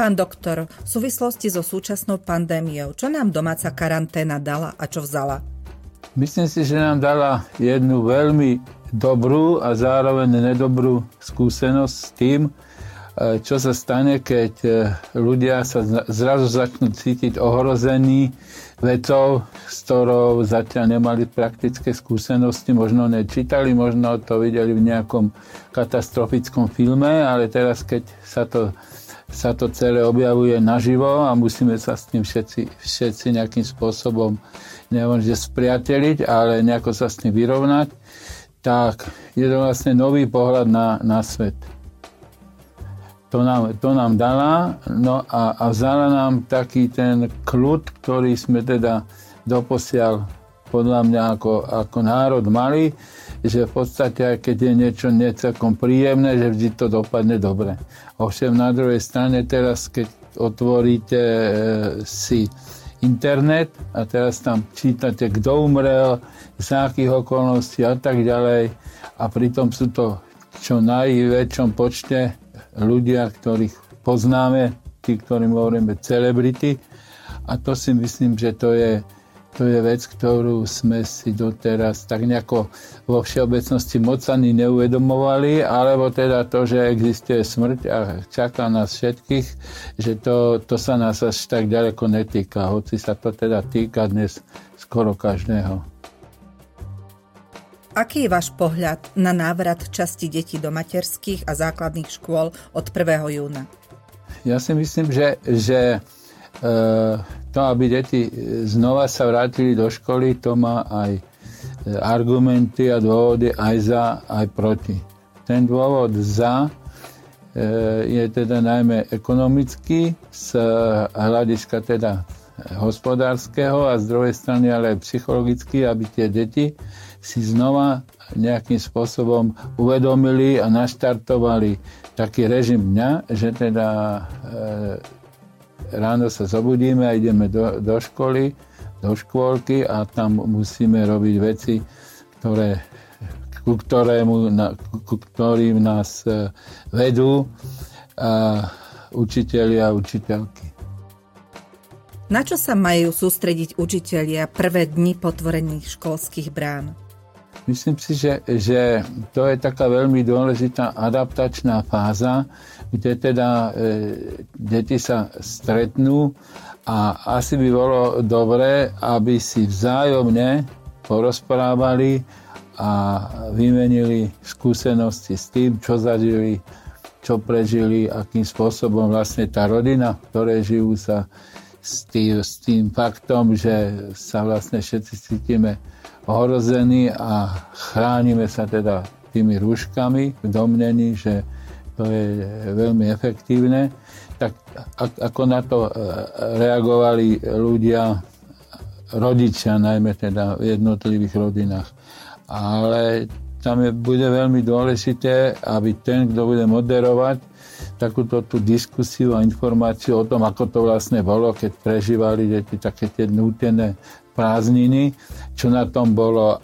Pán doktor, v súvislosti so súčasnou pandémiou, čo nám domáca karanténa dala a čo vzala? Myslím si, že nám dala jednu veľmi dobrú a zároveň nedobrú skúsenosť s tým, e, čo sa stane, keď e, ľudia sa zrazu začnú cítiť ohrození vecou, s ktorou zatiaľ nemali praktické skúsenosti, možno nečítali, možno to videli v nejakom katastrofickom filme, ale teraz, keď sa to sa to celé objavuje naživo a musíme sa s tým všetci, všetci nejakým spôsobom neviem, spriateliť, ale nejako sa s tým vyrovnať, tak je to vlastne nový pohľad na, na svet. To nám, to nám dala no a, a vzala nám taký ten kľud, ktorý sme teda doposiaľ podľa mňa ako, ako národ mali, že v podstate, keď je niečo necelkom príjemné, že vždy to dopadne dobre. Ovšem na druhej strane teraz, keď otvoríte e, si internet a teraz tam čítate, kto umrel, z akých okolností a tak ďalej a pritom sú to čo najväčšom počte ľudia, ktorých poznáme, tí, ktorým hovoríme celebrity a to si myslím, že to je to je vec, ktorú sme si doteraz tak nejako vo všeobecnosti moc ani neuvedomovali, alebo teda to, že existuje smrť a čaká nás všetkých, že to, to sa nás až tak ďaleko netýka, hoci sa to teda týka dnes skoro každého. Aký je váš pohľad na návrat časti detí do materských a základných škôl od 1. júna? Ja si myslím, že, že e, to, aby deti znova sa vrátili do školy, to má aj e, argumenty a dôvody aj za, aj proti. Ten dôvod za e, je teda najmä ekonomický, z hľadiska teda hospodárskeho a z druhej strany ale aj psychologicky, aby tie deti si znova nejakým spôsobom uvedomili a naštartovali taký režim dňa, že teda e, ráno sa zobudíme a ideme do, do školy, do škôlky a tam musíme robiť veci, ktoré, ku, ktorému, ku ktorým nás e, vedú a učiteľi a učiteľky. Na čo sa majú sústrediť učitelia prvé dni potvorených školských brán? Myslím si, že, že to je taká veľmi dôležitá adaptačná fáza, kde teda e, deti sa stretnú a asi by bolo dobré, aby si vzájomne porozprávali a vymenili skúsenosti s tým, čo zažili, čo prežili, akým spôsobom vlastne tá rodina, v ktorej žijú sa s tým, s tým faktom, že sa vlastne všetci cítime ohrození a chránime sa teda tými rúškami domnení, že to je veľmi efektívne. Tak ako na to e, reagovali ľudia, rodičia najmä teda v jednotlivých rodinách. Ale tam je, bude veľmi dôležité, aby ten, kto bude moderovať takúto tú diskusiu a informáciu o tom, ako to vlastne bolo, keď prežívali deti také tie nútené prázdniny, čo na tom bolo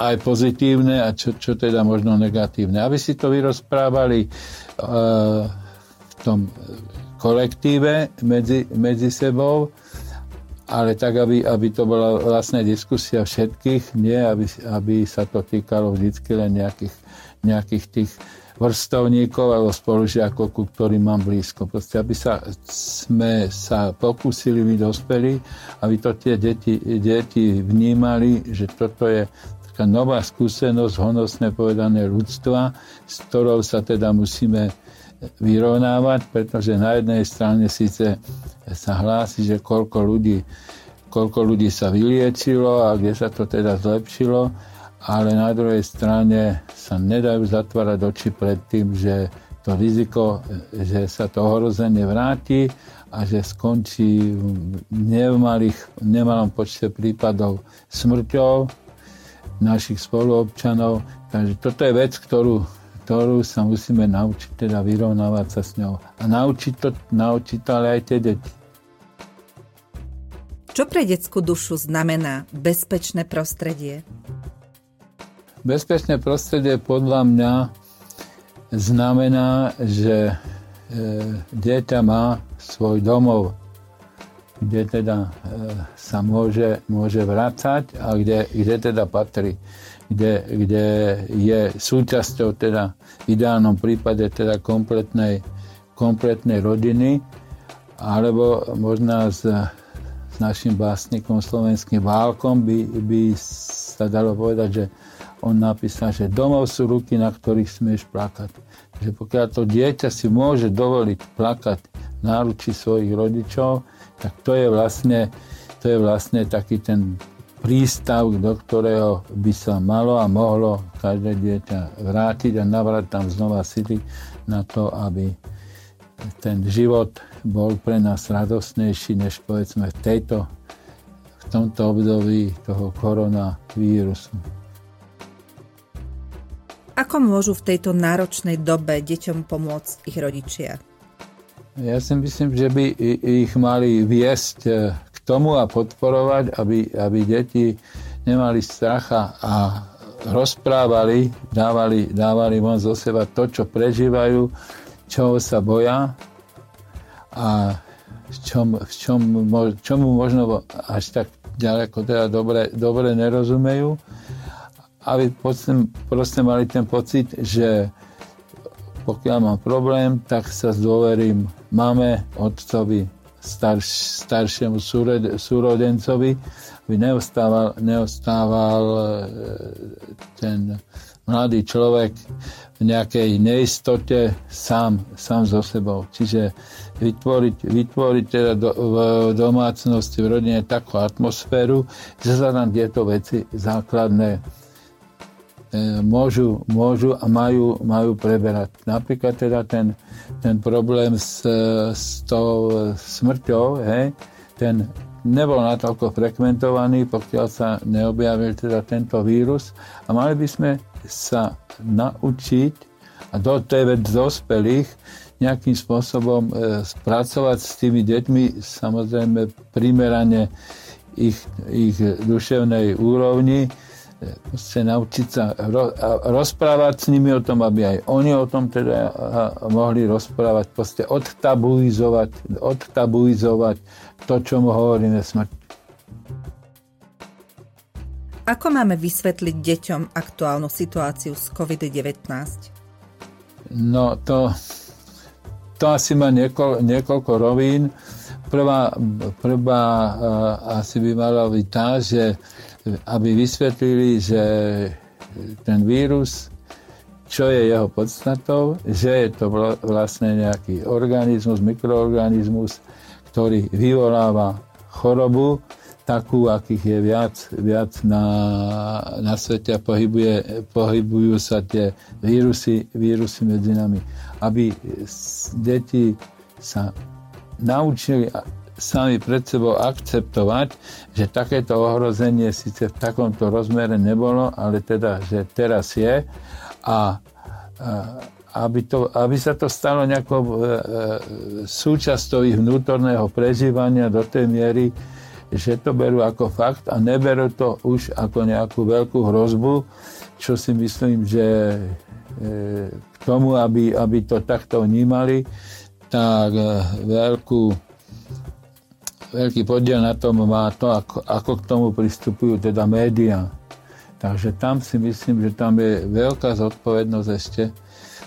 aj pozitívne a čo, čo teda možno negatívne. Aby si to vyrozprávali uh, v tom kolektíve medzi, medzi sebou, ale tak, aby, aby to bola vlastne diskusia všetkých, nie aby, aby sa to týkalo vždy len nejakých, nejakých tých vrstovníkov alebo spolužiakov, ku ktorým mám blízko. Proste, aby sa, sme sa pokúsili my dospeli, aby to tie deti, deti vnímali, že toto je taká nová skúsenosť, honosne povedané ľudstva, s ktorou sa teda musíme vyrovnávať, pretože na jednej strane síce sa hlási, že koľko ľudí, koľko ľudí sa vyliečilo a kde sa to teda zlepšilo, ale na druhej strane sa nedajú zatvárať oči pred tým, že to riziko, že sa to ohrozenie vráti a že skončí v nemalých, nemalom počte prípadov smrťou našich spoluobčanov. Takže toto je vec, ktorú, ktorú sa musíme naučiť, teda vyrovnávať sa s ňou. A naučiť to, naučiť to ale aj tie deti. Čo pre detskú dušu znamená bezpečné prostredie? Bezpečné prostredie podľa mňa znamená, že dieťa má svoj domov, kde teda e, sa môže, môže vrácať a kde, kde teda patrí, kde, kde je súčasťou teda v ideálnom prípade teda kompletnej, kompletnej rodiny, alebo možno s, s našim básnikom slovenským Válkom by, by sa dalo povedať, že on napísal, že domov sú ruky, na ktorých smieš plakať. Že pokiaľ to dieťa si môže dovoliť plakať náručí svojich rodičov, tak to je vlastne, to je vlastne taký ten prístav, do ktorého by sa malo a mohlo každé dieťa vrátiť a navrať tam znova sily na to, aby ten život bol pre nás radosnejší, než povedzme v tejto v tomto období toho koronavírusu. Ako môžu v tejto náročnej dobe deťom pomôcť ich rodičia? Ja si myslím, že by ich mali viesť e, k tomu a podporovať, aby, aby deti nemali stracha a rozprávali, dávali, dávali von zo seba to, čo prežívajú, čoho sa boja a v čom, čom, čomu možno až tak ďaleko teda dobre, dobre nerozumejú. Aby proste, proste mali ten pocit, že pokiaľ mám problém, tak sa zdôverím mame, otcovi, starš, staršiemu súrodencovi, aby neostával, neostával e, ten mladý človek v nejakej neistote sám, sám so sebou. Čiže vytvoriť, vytvoriť teda do, v domácnosti, v rodine takú atmosféru, že sa tam tieto veci základné môžu, môžu a majú, majú preberať. Napríklad teda ten, ten problém s, s tou smrťou, hej, ten nebol natoľko frekventovaný, pokiaľ sa neobjavil teda tento vírus a mali by sme sa naučiť a do tej dospelých nejakým spôsobom e, spracovať s tými deťmi, samozrejme primerane ich, ich duševnej úrovni, proste naučiť sa rozprávať s nimi o tom, aby aj oni o tom teda mohli rozprávať, proste odtabuizovať, odtabuizovať to, čo mu hovoríme smrť. Ako máme vysvetliť deťom aktuálnu situáciu s COVID-19? No to, to asi má niekoľ, niekoľko rovín. Prvá, prvá asi by mala byť tá, že aby vysvetlili, že ten vírus, čo je jeho podstatou, že je to vlastne nejaký organizmus, mikroorganizmus, ktorý vyvoláva chorobu, takú, akých je viac, viac na, na svete a pohybuje, pohybujú sa tie vírusy, vírusy medzi nami. Aby deti sa naučili sami pred sebou akceptovať, že takéto ohrozenie síce v takomto rozmere nebolo, ale teda, že teraz je. A, aby, to, aby sa to stalo nejakou e, e, súčasťou ich vnútorného prežívania do tej miery, že to berú ako fakt a neberú to už ako nejakú veľkú hrozbu, čo si myslím, že e, k tomu, aby, aby to takto vnímali, tak veľkú veľký podiel na tom má to, ako, ako k tomu pristupujú teda médiá. Takže tam si myslím, že tam je veľká zodpovednosť ešte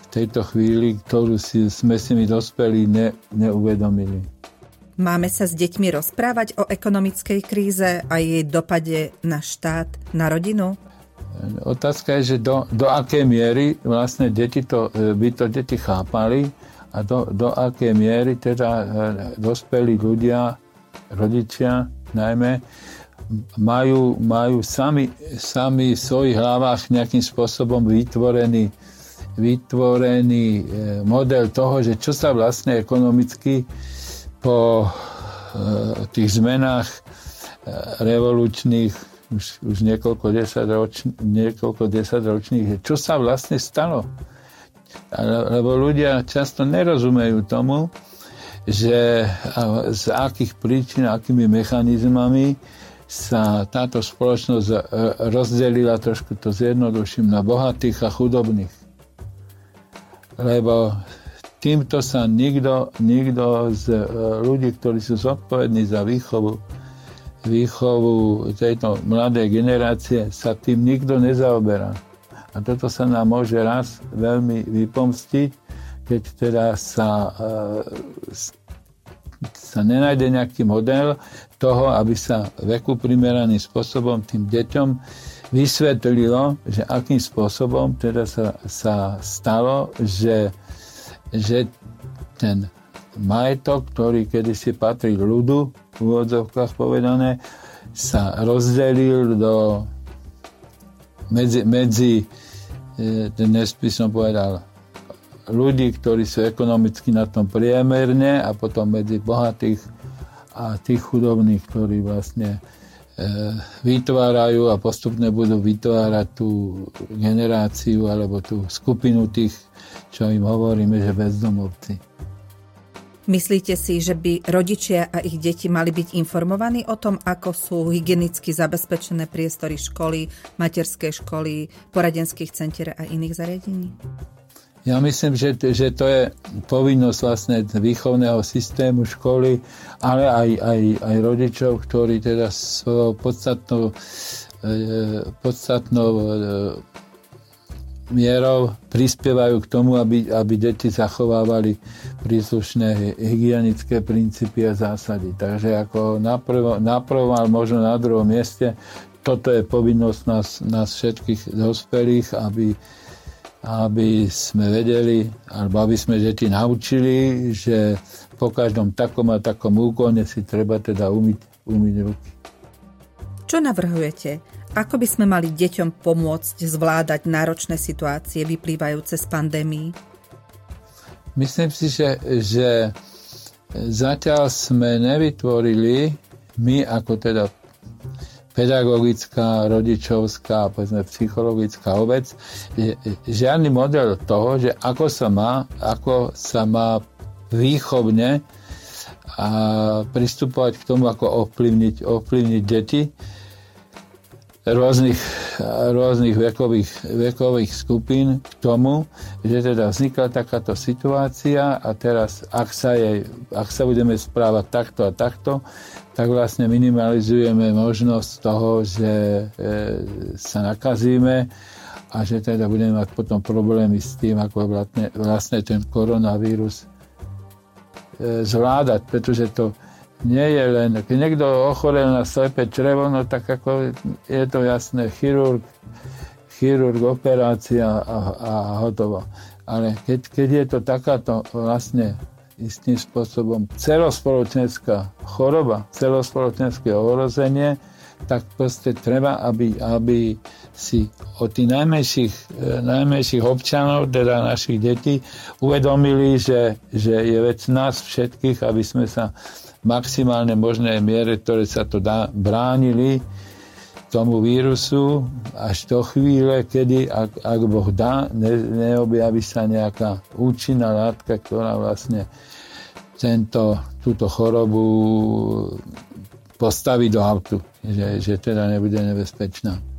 v tejto chvíli, ktorú si, sme si my dospelí ne, neuvedomili. Máme sa s deťmi rozprávať o ekonomickej kríze a jej dopade na štát, na rodinu? Otázka je, že do, do akej miery vlastne deti to, by to deti chápali a do, do akej miery teda e, dospelí ľudia rodičia najmä, majú, majú sami, sami v svojich hlavách nejakým spôsobom vytvorený, vytvorený e, model toho, že čo sa vlastne ekonomicky po e, tých zmenách e, revolučných už, už niekoľko, desaťroč, niekoľko desaťročných, čo sa vlastne stalo. Lebo ľudia často nerozumejú tomu, že z akých príčin, akými mechanizmami sa táto spoločnosť e, rozdelila, trošku to zjednoduším, na bohatých a chudobných. Lebo týmto sa nikto, nikto z e, ľudí, ktorí sú zodpovední za výchovu, výchovu tejto mladej generácie, sa tým nikto nezaoberá. A toto sa nám môže raz veľmi vypomstiť, keď teda sa, e, sa nenájde nejaký model toho, aby sa veku primeraným spôsobom tým deťom vysvetlilo, že akým spôsobom teda sa, sa stalo, že že ten majetok, ktorý kedysi patrí ľudu, v úvodzovkách povedané, sa rozdelil do medzi, medzi dnes by som povedal ľudí, ktorí sú ekonomicky na tom priemerne a potom medzi bohatých a tých chudobných, ktorí vlastne e, vytvárajú a postupne budú vytvárať tú generáciu alebo tú skupinu tých čo im hovoríme, že bezdomovci. Myslíte si, že by rodičia a ich deti mali byť informovaní o tom, ako sú hygienicky zabezpečené priestory školy, materskej školy, poradenských centier a iných zariadení? Ja myslím, že, že to je povinnosť vlastne výchovného systému školy, ale aj, aj, aj rodičov, ktorí teda svojou podstatnou, e, podstatnou e, mierou prispievajú k tomu, aby, aby deti zachovávali príslušné hygienické princípy a zásady. Takže ako na, prvo, na prvom, ale možno na druhom mieste, toto je povinnosť nás, nás všetkých dospelých, aby, aby sme vedeli, alebo aby sme deti naučili, že po každom takom a takom úkone si treba teda umyť, umyť ruky. Čo navrhujete? Ako by sme mali deťom pomôcť zvládať náročné situácie vyplývajúce z pandémii? Myslím si, že, že zatiaľ sme nevytvorili my ako teda pedagogická, rodičovská, povedzme psychologická obec, žiadny model toho, že ako sa má, ako sa má výchovne a pristupovať k tomu, ako ovplyvniť, ovplyvniť deti rôznych, rôznych vekových, vekových skupín k tomu, že teda vznikla takáto situácia a teraz, ak sa, jej, ak sa budeme správať takto a takto, tak vlastne minimalizujeme možnosť toho, že e, sa nakazíme a že teda budeme mať potom problémy s tým, ako vlastne, vlastne ten koronavírus e, zvládať, pretože to nie je len, keď niekto ochorel na slepé črevo, no tak ako je to jasné, chirurg, chirurg, operácia a, a hotovo. Ale keď, keď je to takáto vlastne istým spôsobom celospoločenská choroba, celospoločenské ohrozenie, tak proste treba, aby, aby si od tých najmenších, e, najmenších občanov, teda našich detí, uvedomili, že, že je vec nás všetkých, aby sme sa maximálne možné miere, ktoré sa to dá, bránili tomu vírusu až do chvíle, kedy, ak, ak Boh dá, ne, neobjaví sa nejaká účinná látka, ktorá vlastne tento, túto chorobu postaví do autu, že, že teda nebude nebezpečná.